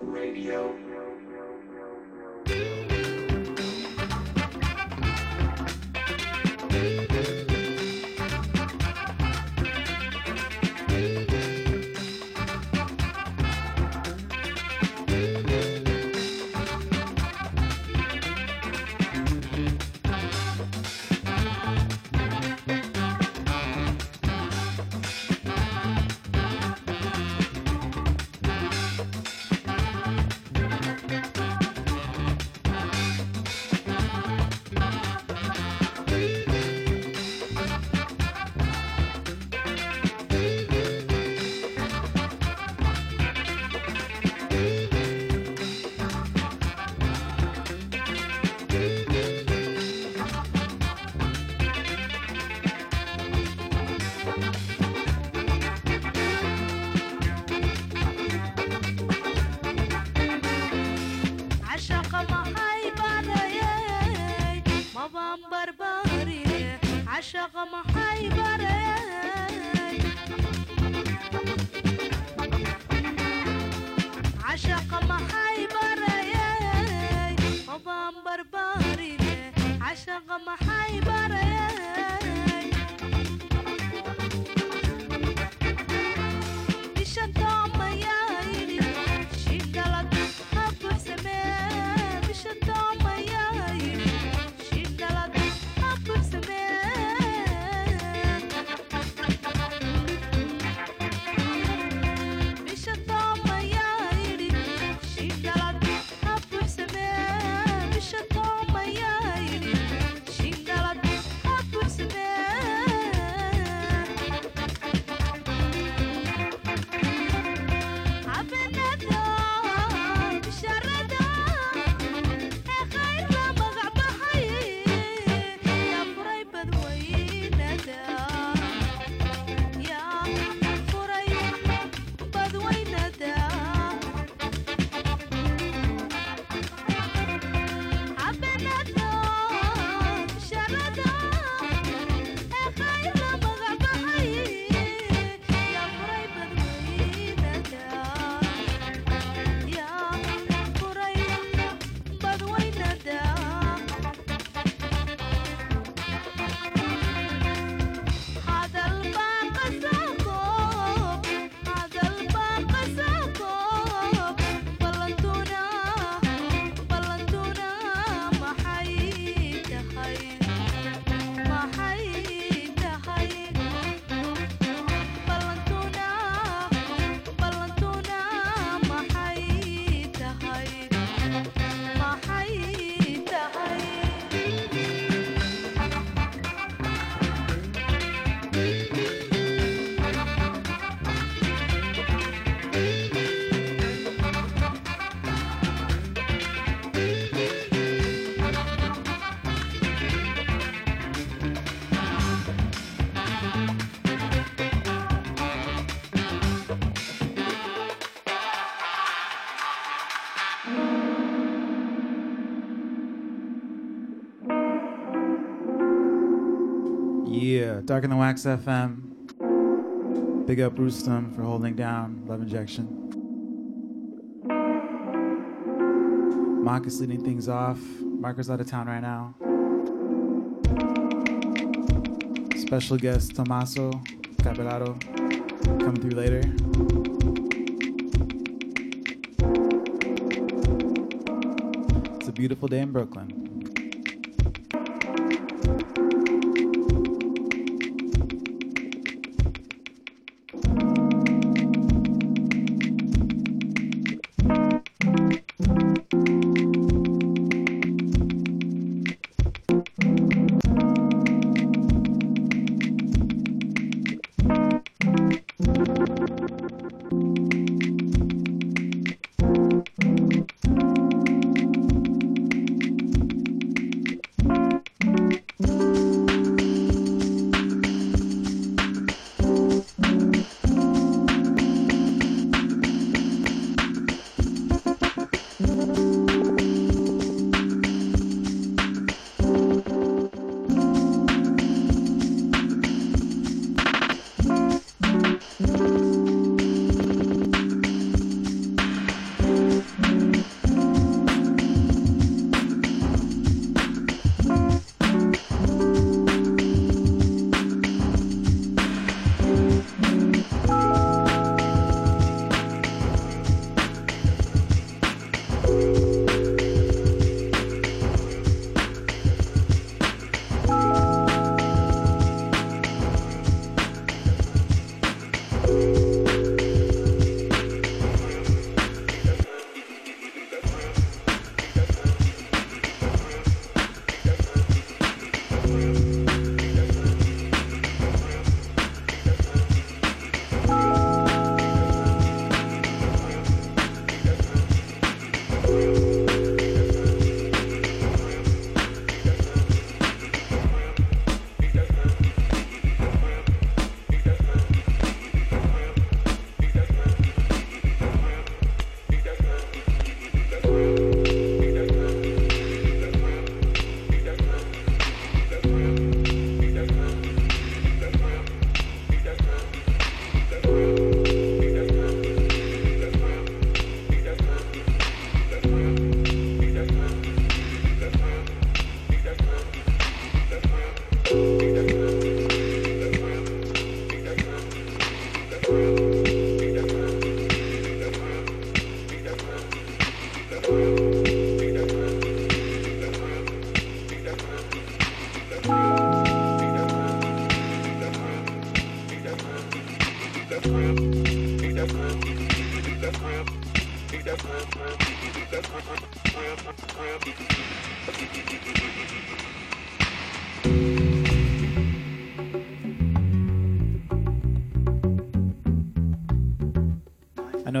Radio. Darker Than Wax FM. Big up Rustam for holding down Love Injection. Mark is leading things off. Marcus out of town right now. Special guest Tommaso Cappellato coming through later. It's a beautiful day in Brooklyn.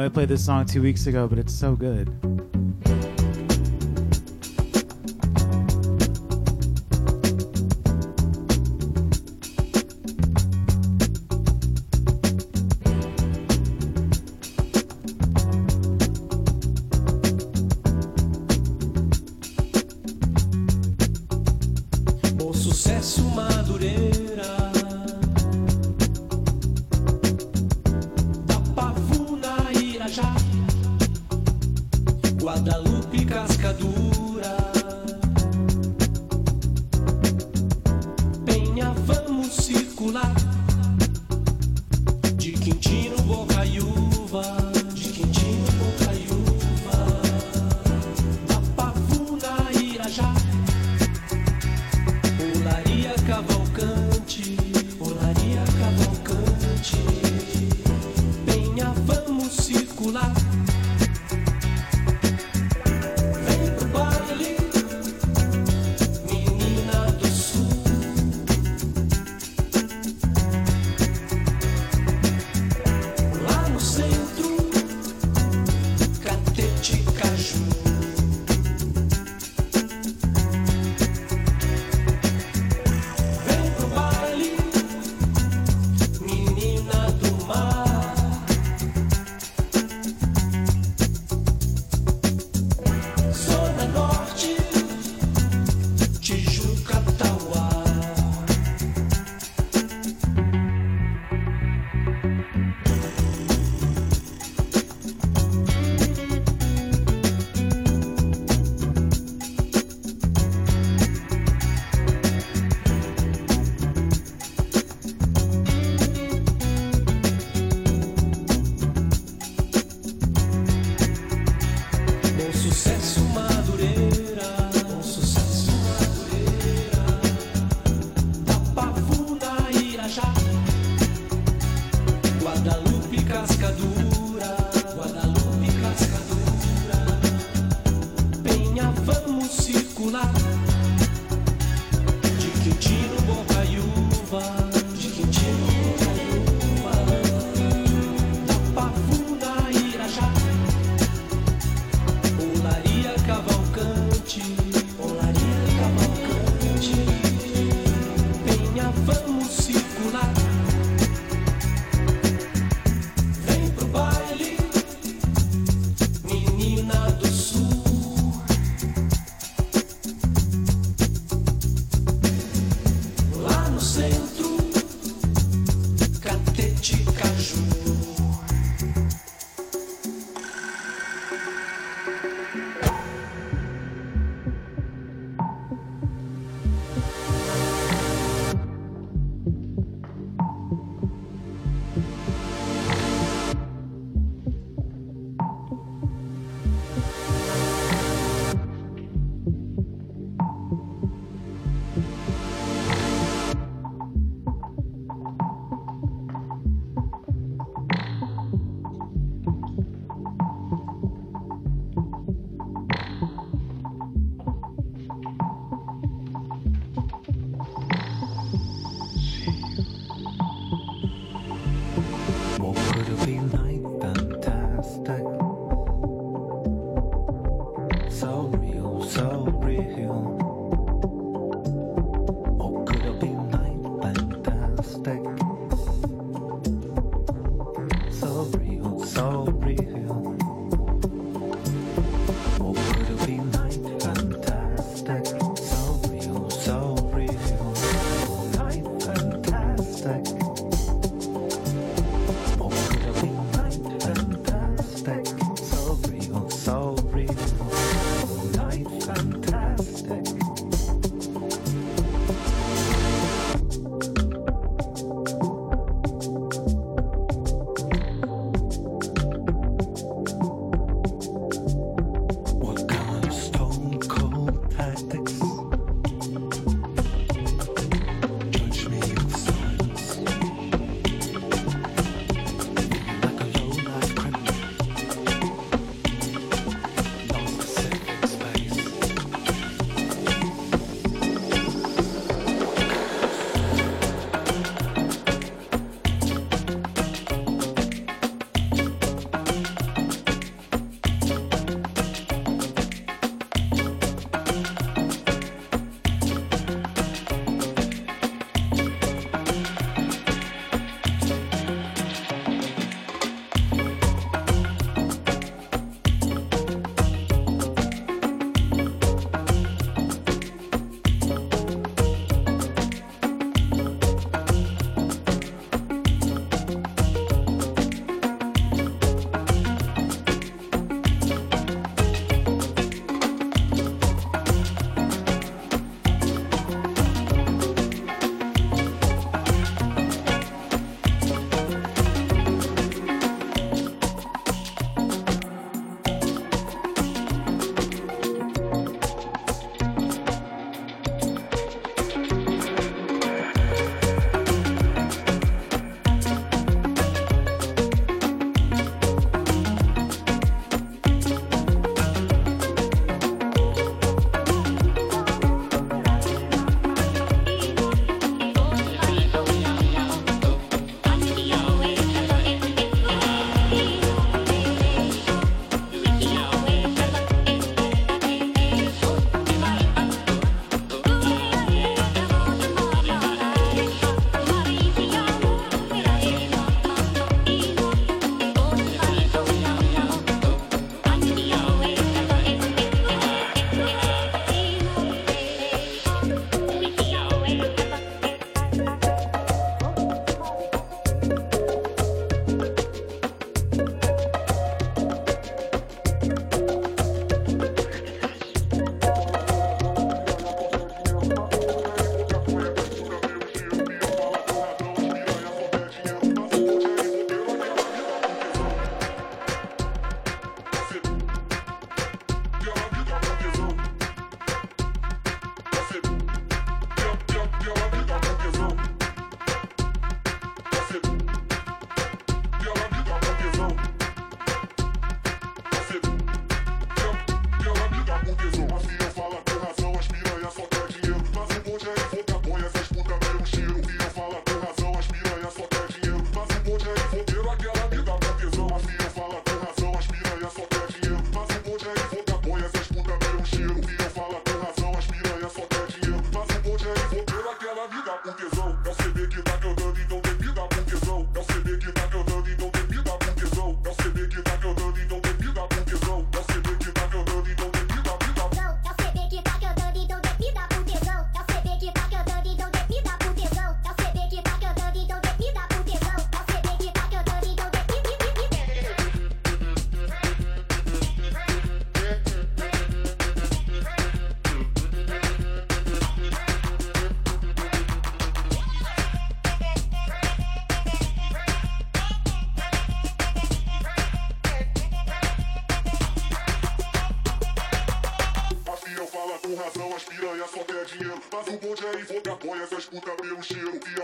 I played this song two weeks ago, but it's so good. so real.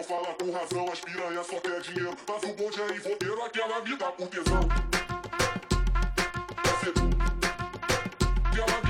Falo com razão, as piranhas só quer dinheiro. Mas o bonde é invoqueiro, aquela me dá por tesão. Você, ela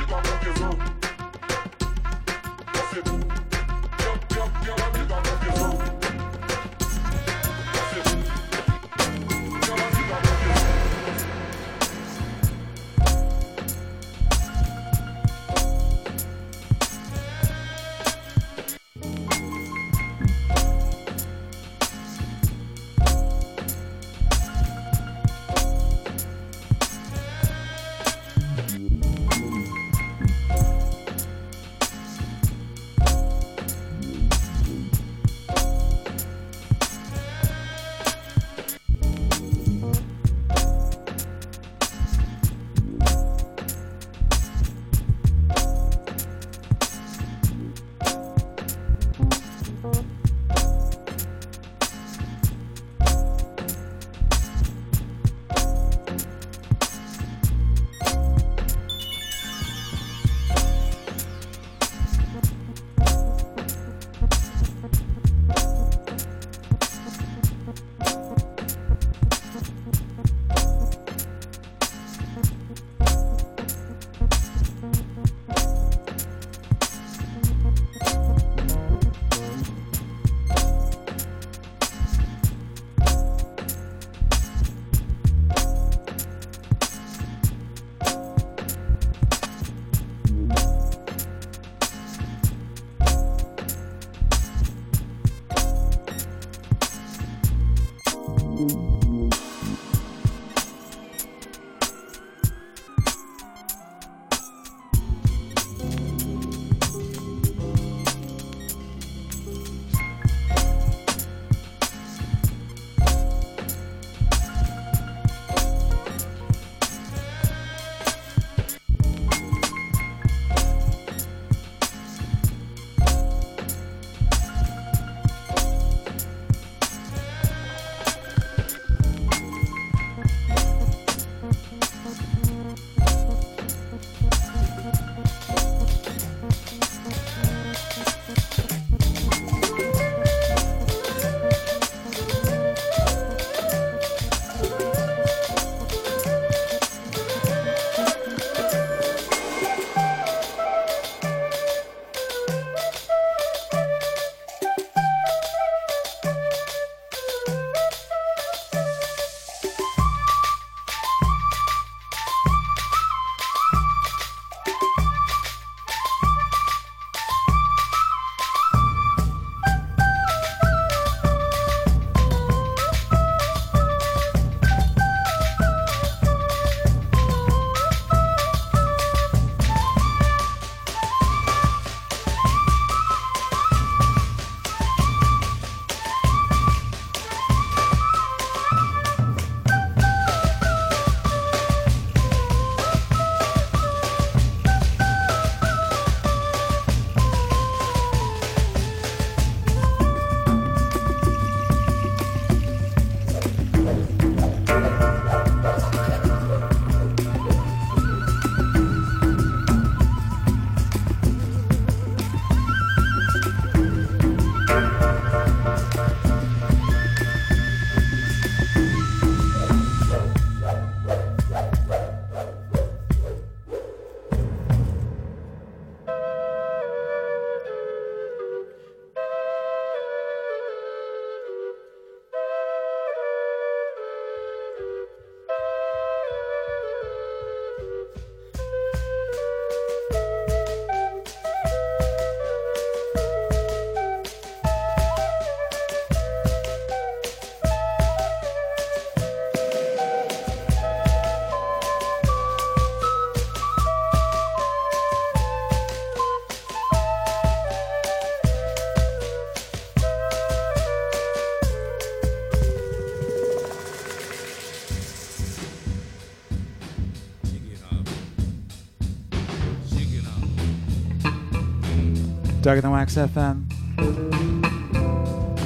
Darker Than Wax FM.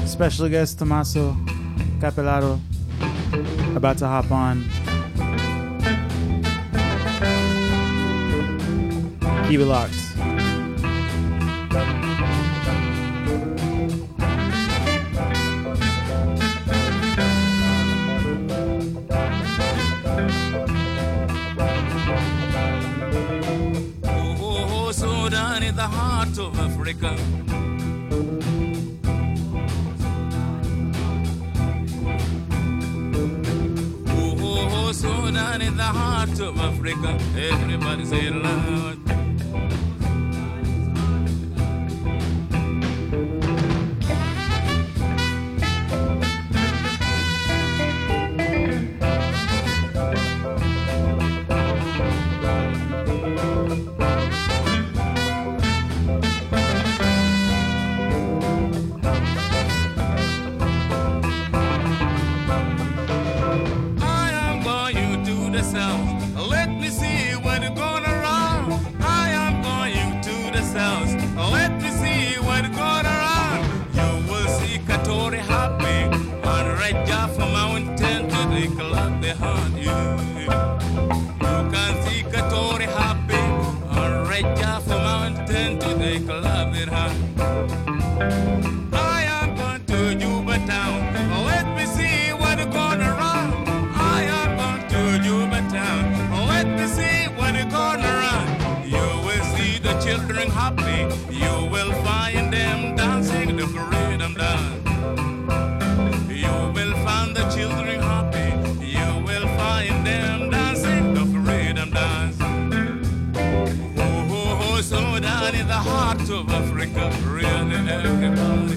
Special guest Tommaso Cappellato about to hop on. Keep it locked. Really everybody.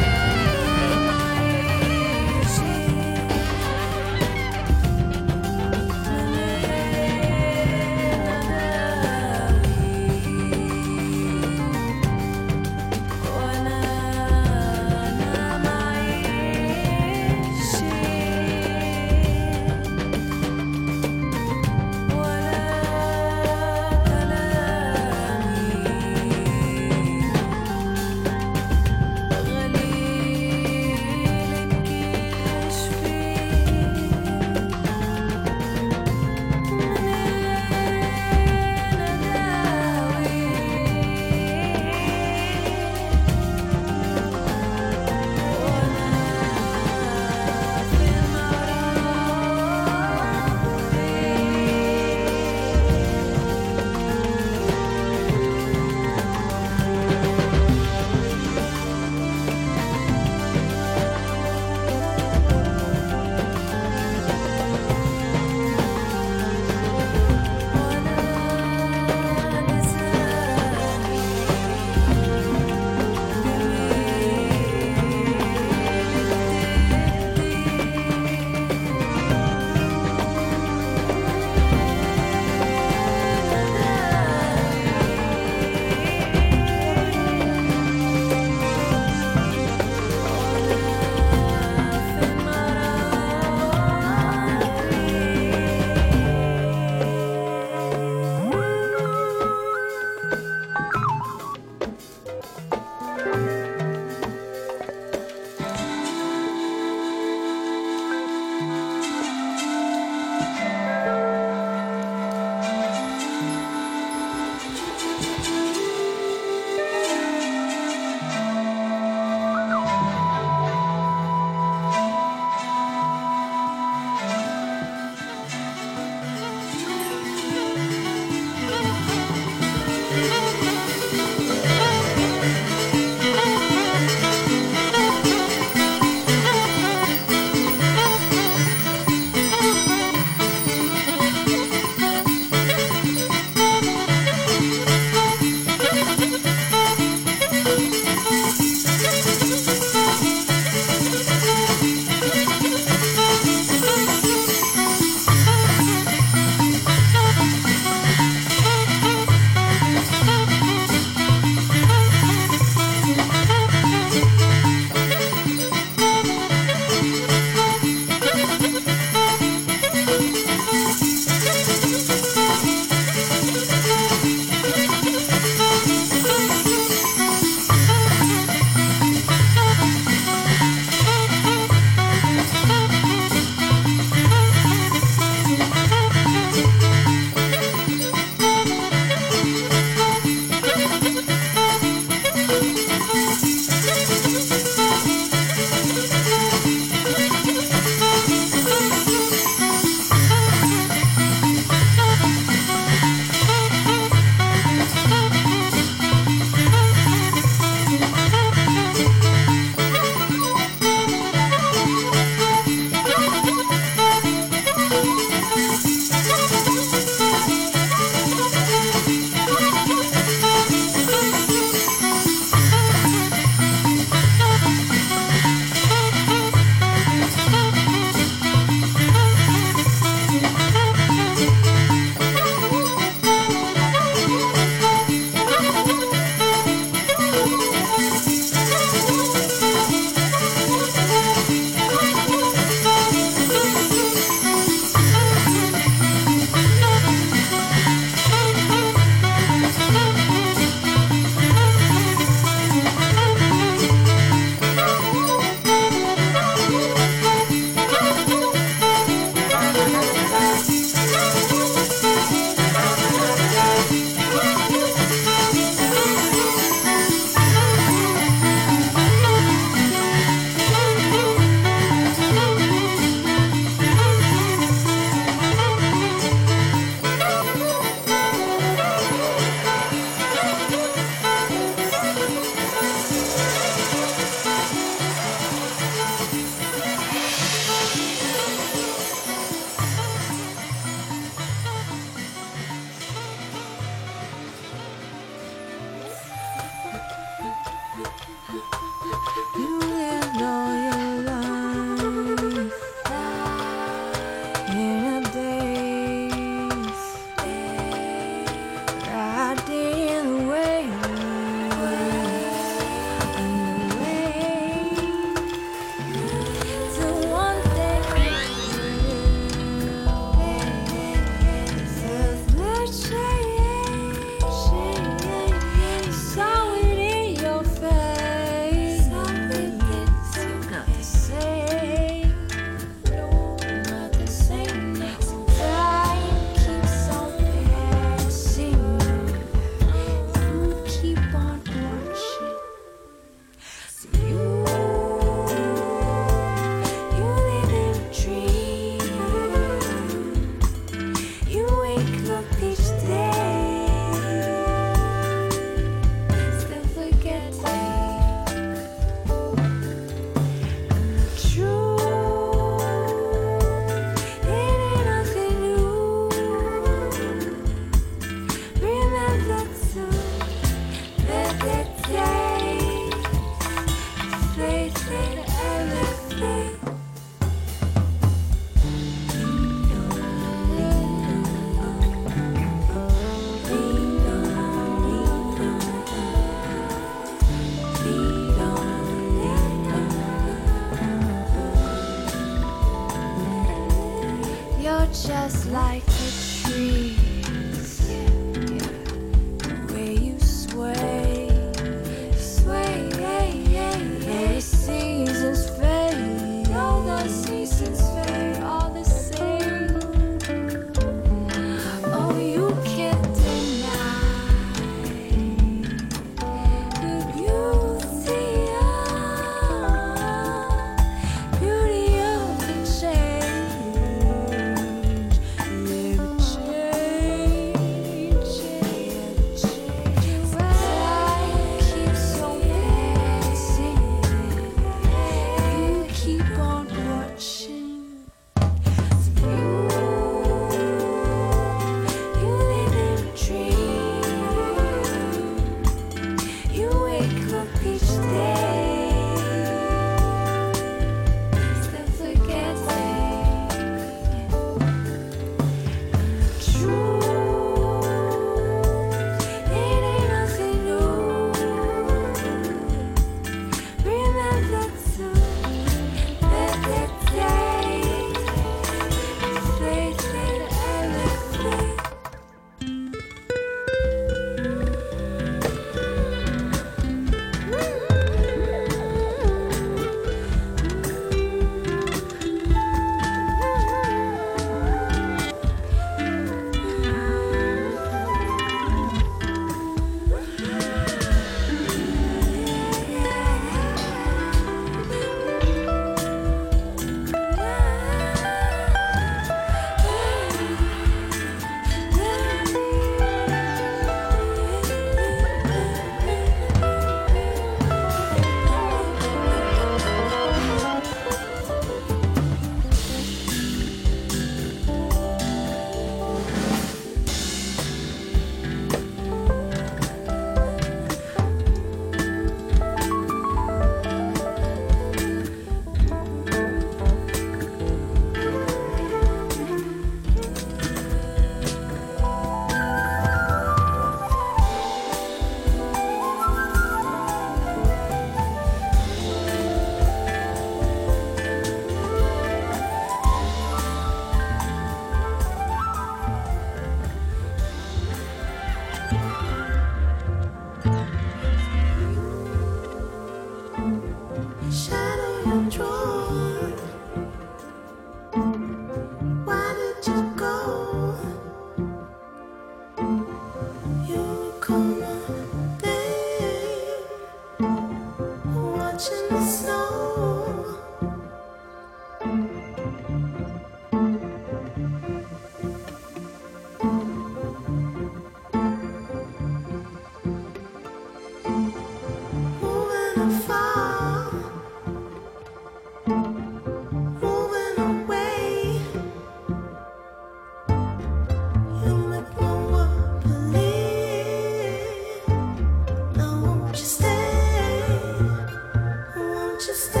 just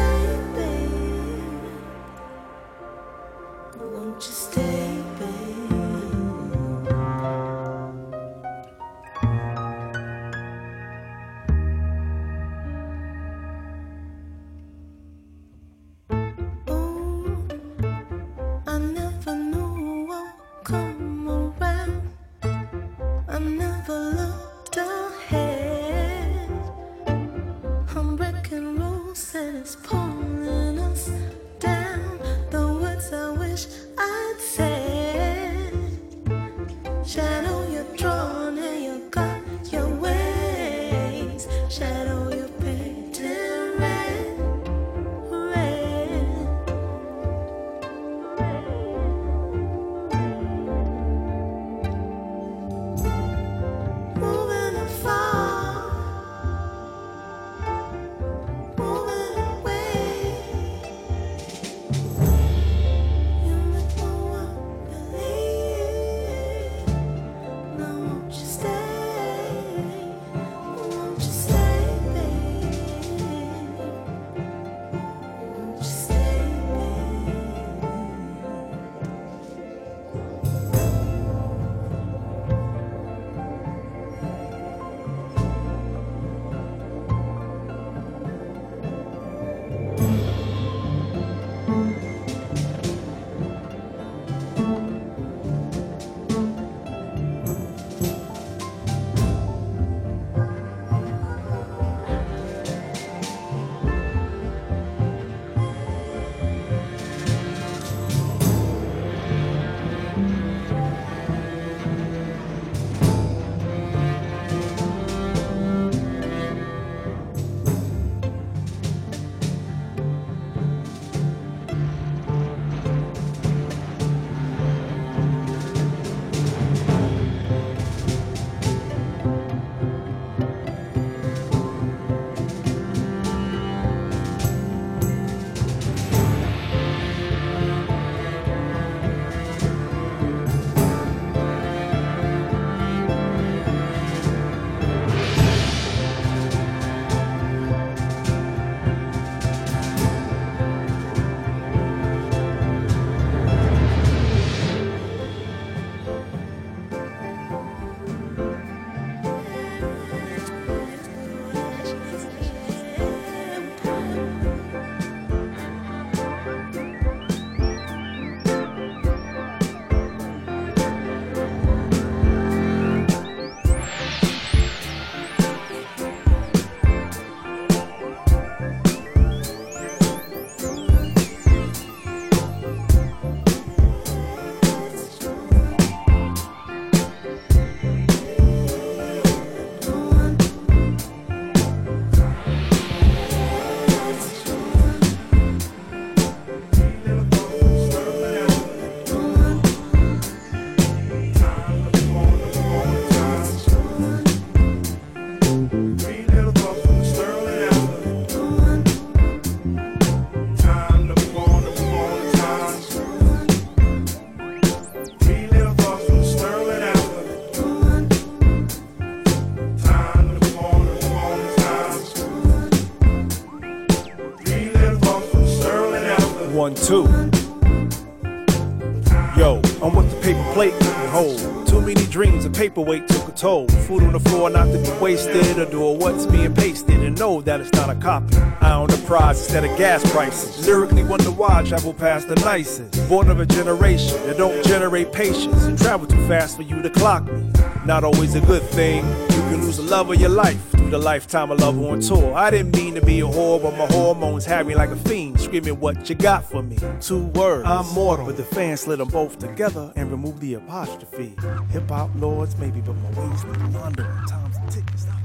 one, two. Yo, I'm what the paper plate couldn't hold. Too many dreams, a paperweight took a toll. Food on the floor, not to be wasted, or do what's being pasted, and know that it's not a copy. I own the prize instead of gas prices. Lyrically wonder why I travel past the nicest. Born of a generation that don't generate patience, and travel too fast for you to clock me. Not always a good thing. You can lose the love of your life the lifetime of love on tour. I didn't mean to be a whore, but my hormones had me like a fiend, screaming what you got for me. Two words, I'm mortal. But the fans slid them both together and removed the apostrophe. Hip hop lords, maybe, but my ways leave me under time's ticking. Stop.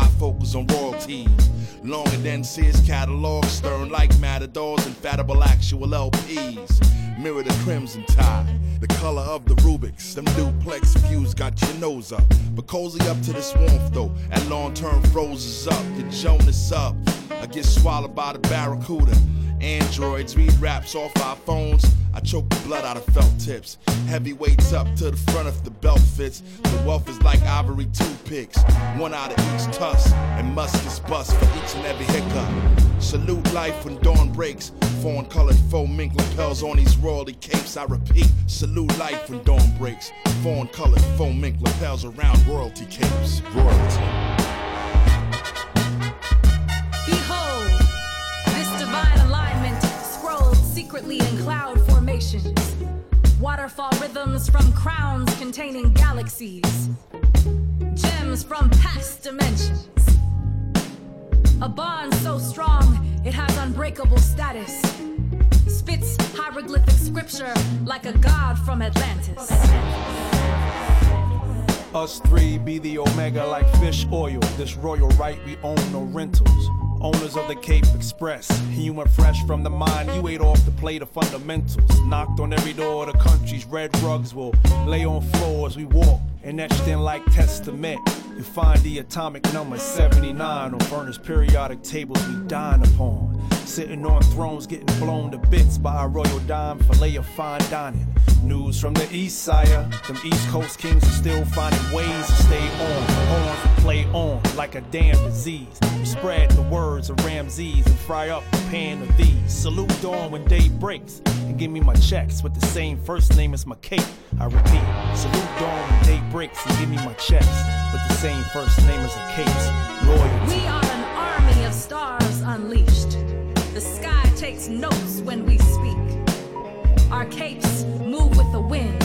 Lay focus on royalties. Longer than Sears catalog, stern like matadors, infallible actual LPs. Mirror the crimson tide, the color of the Rubik's. Them duplex views got your nose up. But cozy up to this warmth though, and long term froze up. Your Jonas up. I get swallowed by the barracuda. Androids read raps off our phones. I choke the blood out of felt tips. Heavyweights up to the front if the belt fits. The wealth is like ivory toothpicks. One out of each tusk, and muskets bust for each and every hiccup. Salute life when dawn breaks. Fawn colored faux mink lapels on these royalty capes. I repeat, salute life when dawn breaks. Fawn colored faux mink lapels around royalty capes. Royalty. Secretly in cloud formations. Waterfall rhythms from crowns containing galaxies. Gems from past dimensions. A bond so strong it has unbreakable status. Spits hieroglyphic scripture like a god from Atlantis. Us three be the omega like fish oil. This royal right, we own no rentals. Owners of the Cape Express. Human fresh from the mine, you ate off the plate of fundamentals. Knocked on every door the country's red rugs will lay on floors we walk and etched in like testament. You find the atomic number 79 on furnace periodic tables we dine upon. Sitting on thrones, getting blown to bits by a royal dime, fillet of fine dining. News from the east sire, them east coast kings are still finding ways to stay on. On play on like a damn disease. We spread the words of Ramses and fry up the pan of these. Salute dawn when day breaks and give me my checks with the same first name as my cake. I repeat, salute dawn when day breaks and give me my checks with the same first name as the cape's royalty. We are an army of stars unleashed. The sky takes notes when we speak. Our capes move with the wind,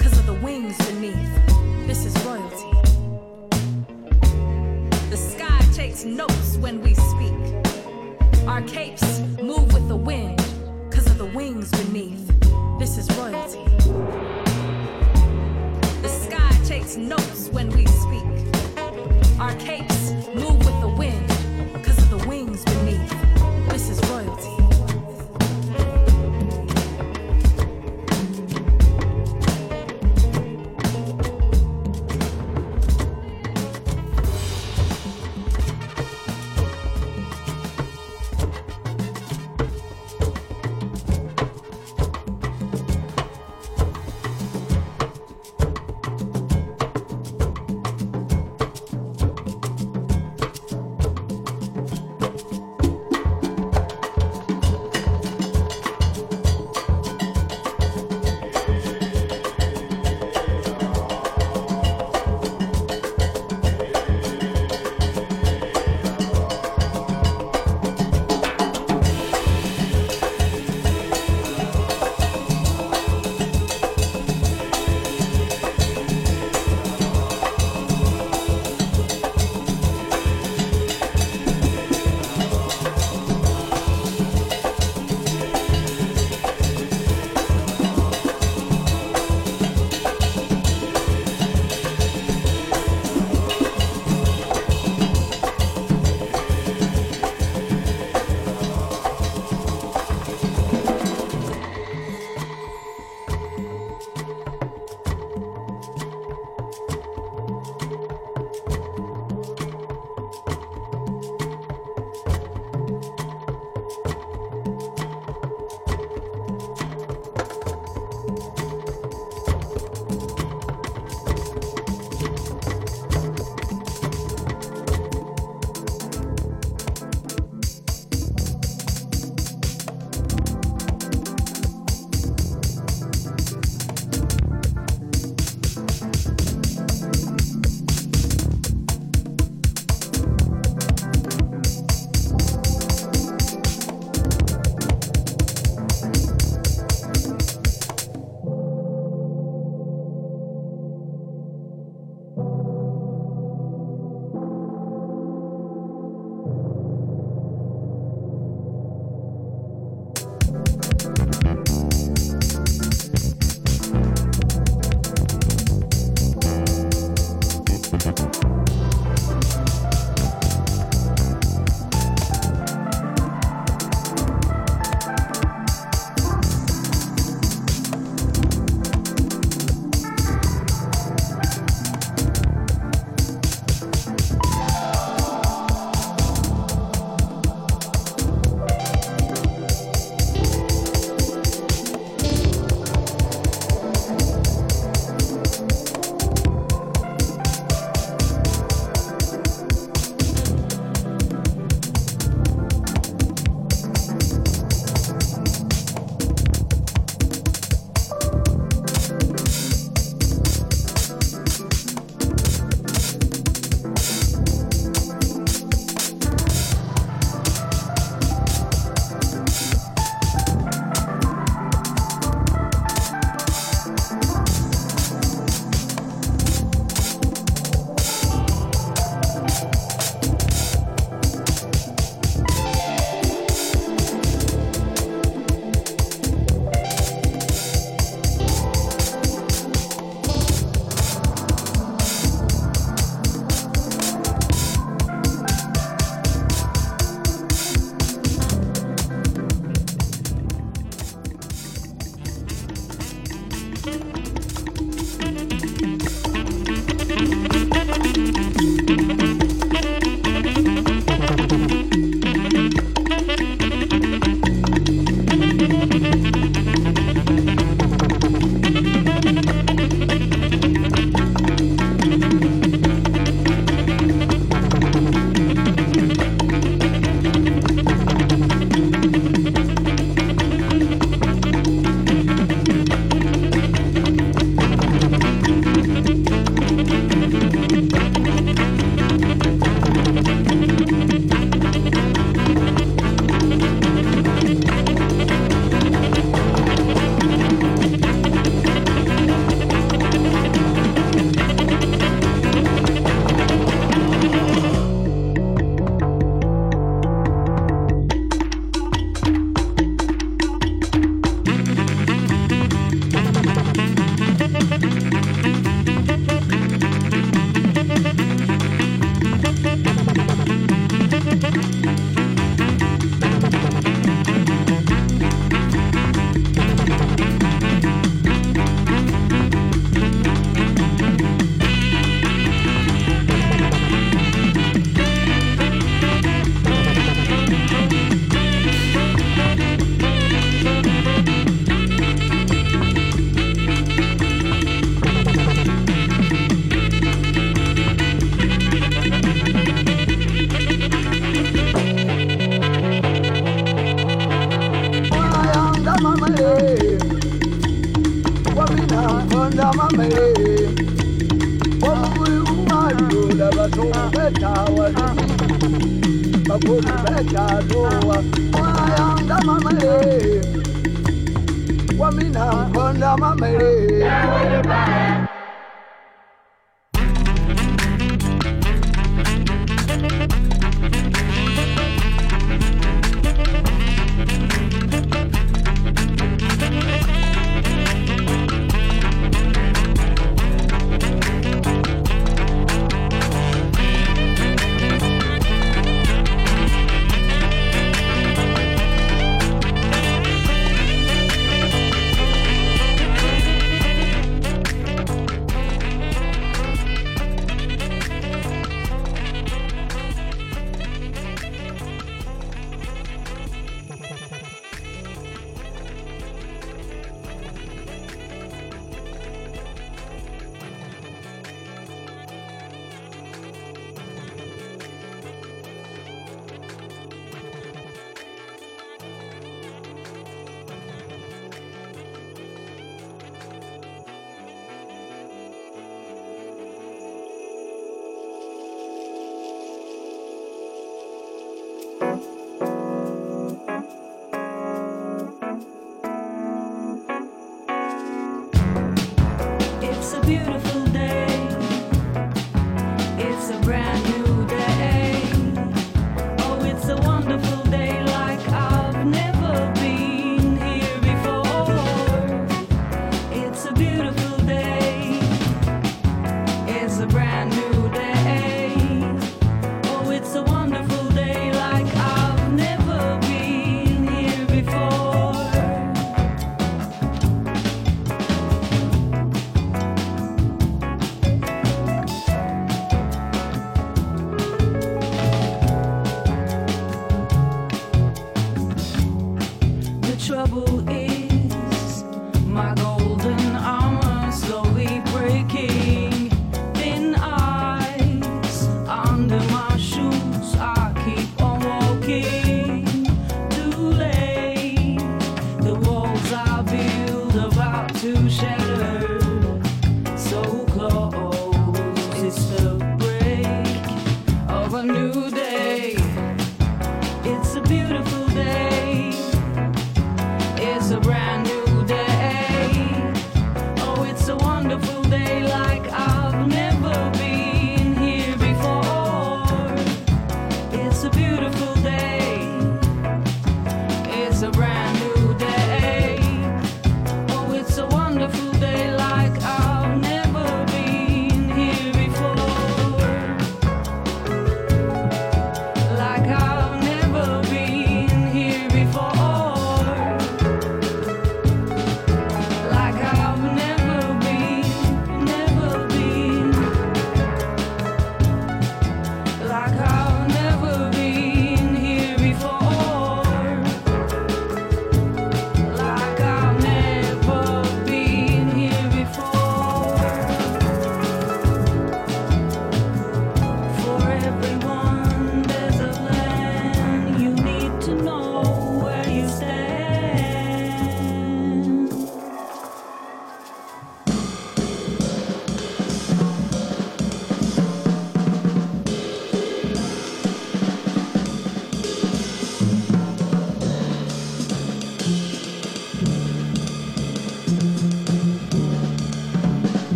cause of the wings beneath. This is royalty. The sky takes notes when we speak. Our capes move with the wind, cause of the wings beneath. This is royalty. Takes notes when we speak. Our capes move with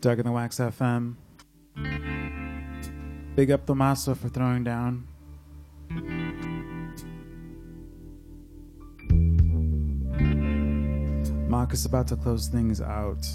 Darker Than Wax FM. Big up Tommaso for throwing down. Mark is about to close things out.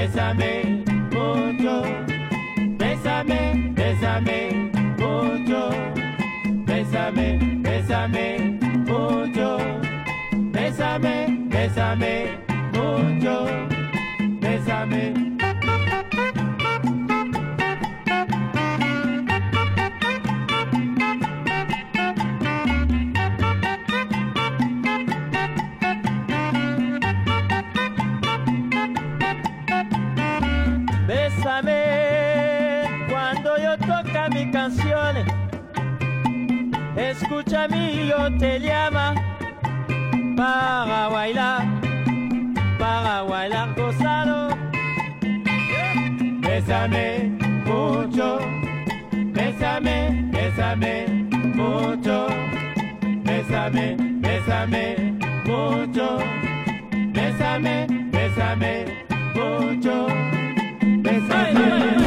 bésame mucho, bésame, bésame mucho, bésame, bésame mucho, bésame, bésame mucho. Yo te llama para bailar, para bailar gozado. Bésame mucho, bésame, bésame mucho, bésame, bésame mucho, bésame, bésame mucho, bésame.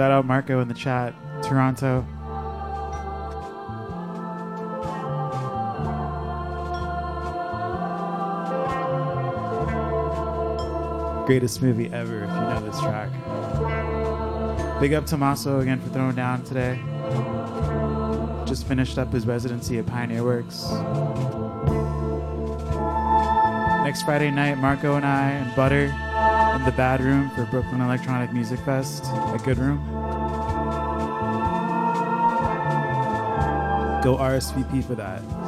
Shout out Marco in the chat, Toronto. Greatest movie ever, if you know this track. Big up Tommaso again for throwing down today. Just finished up his residency at Pioneer Works. Next Friday night, Marco and I and Butter the Bad Room for Brooklyn Electronic Music Fest at Good Room. Go RSVP for that.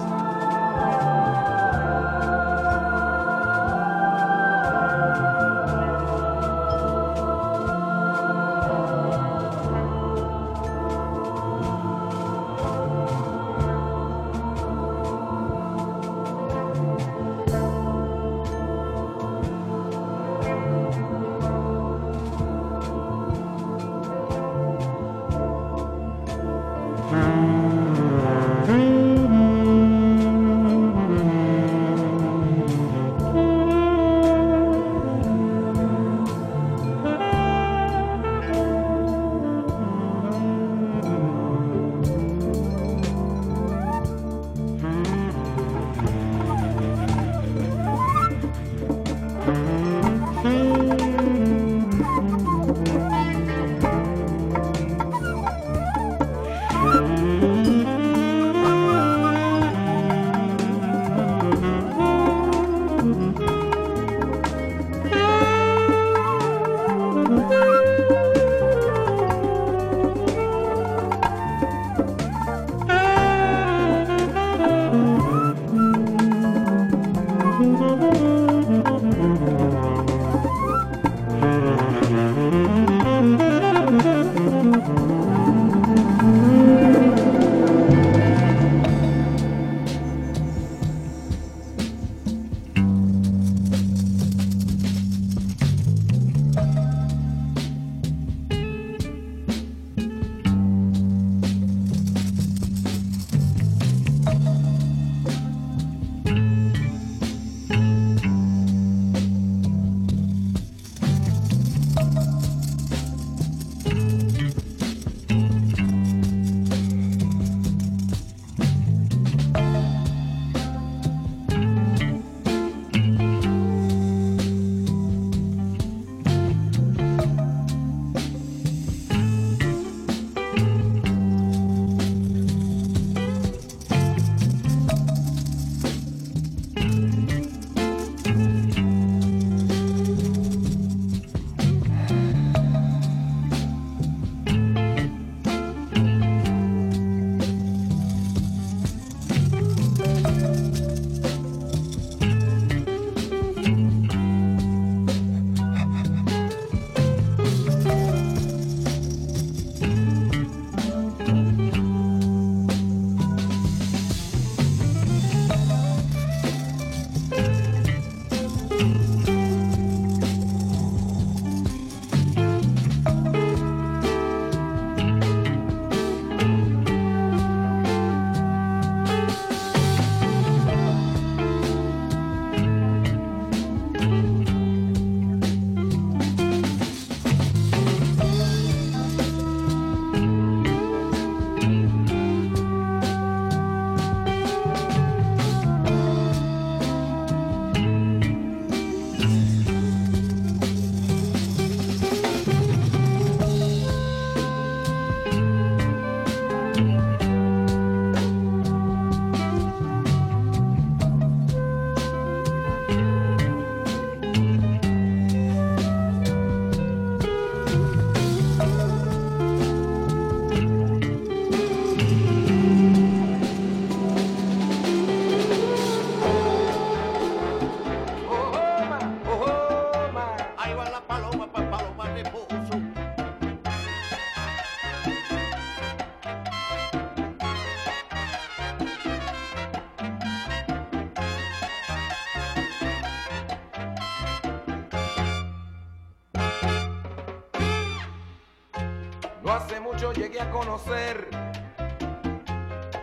Hace mucho llegué a conocer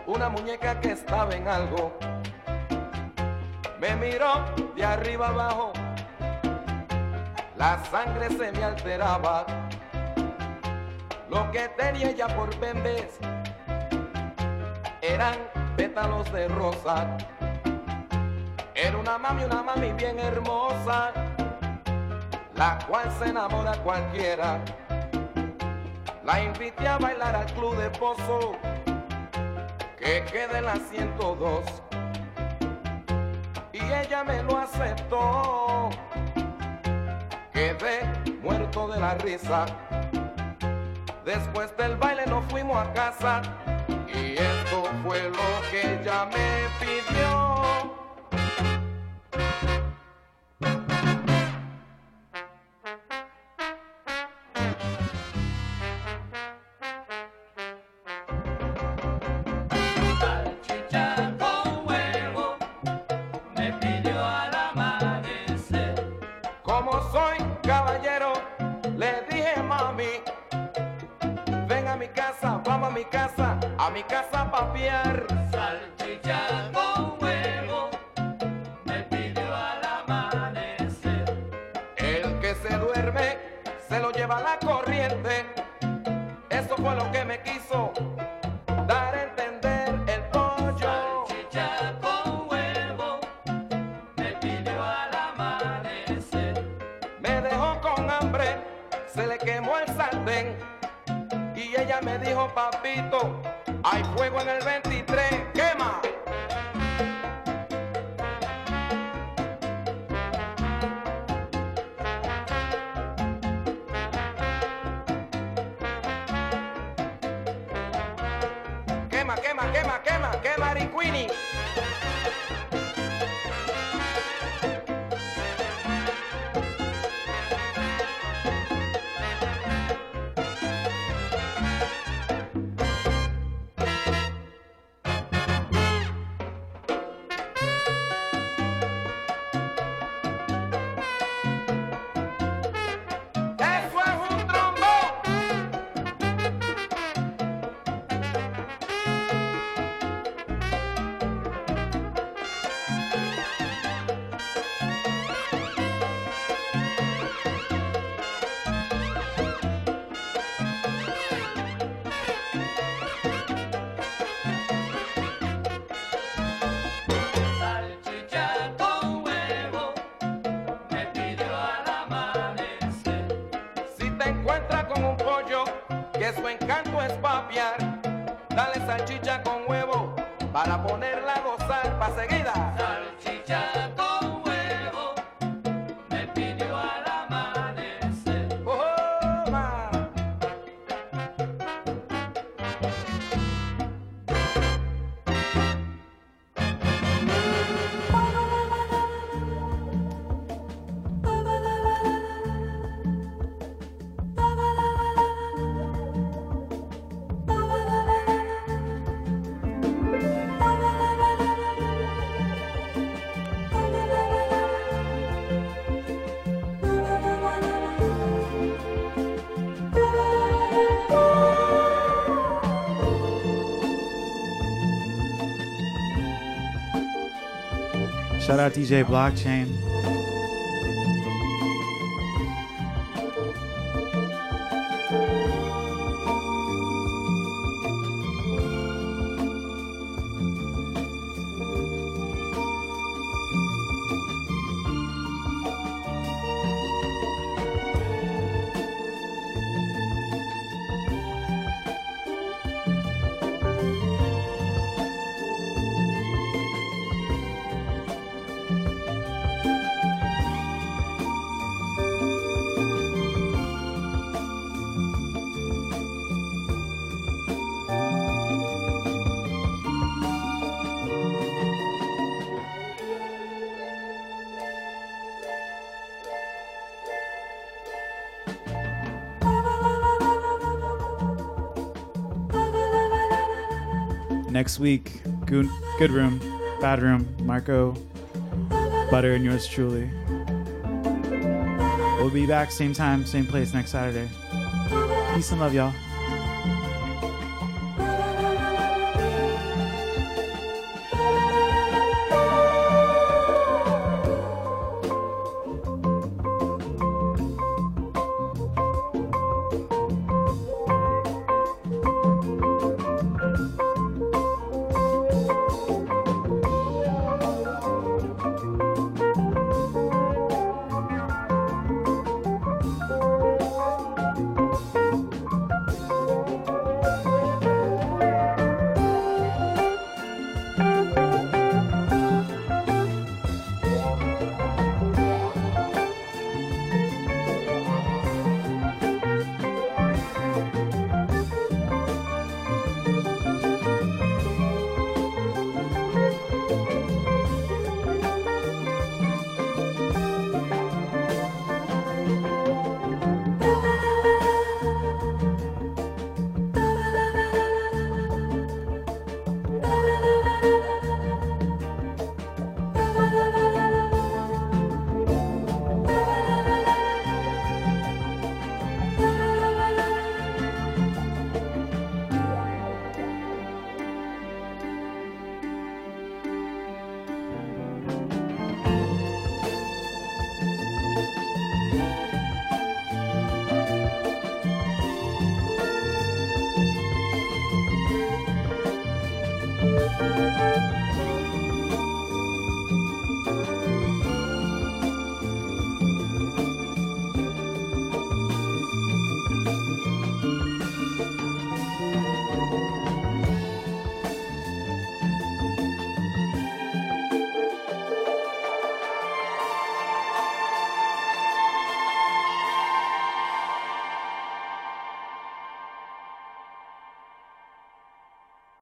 una muñeca que estaba en algo. Me miró de arriba abajo, la sangre se me alteraba. Lo que tenía ella por vendes eran pétalos de rosa. Era una mami, una mami bien hermosa, la cual se enamora cualquiera. La invité a bailar al club de pozo, que queda en la 102. Y ella me lo aceptó. Quedé muerto de la risa. Después del baile nos fuimos a casa. Y esto fue lo que ella me pidió. Shout out DJ Blockchain. next week. Good, good room, bad room. Marco, Butter, and yours truly. We'll be back same time, same place next Saturday. Peace and love, y'all.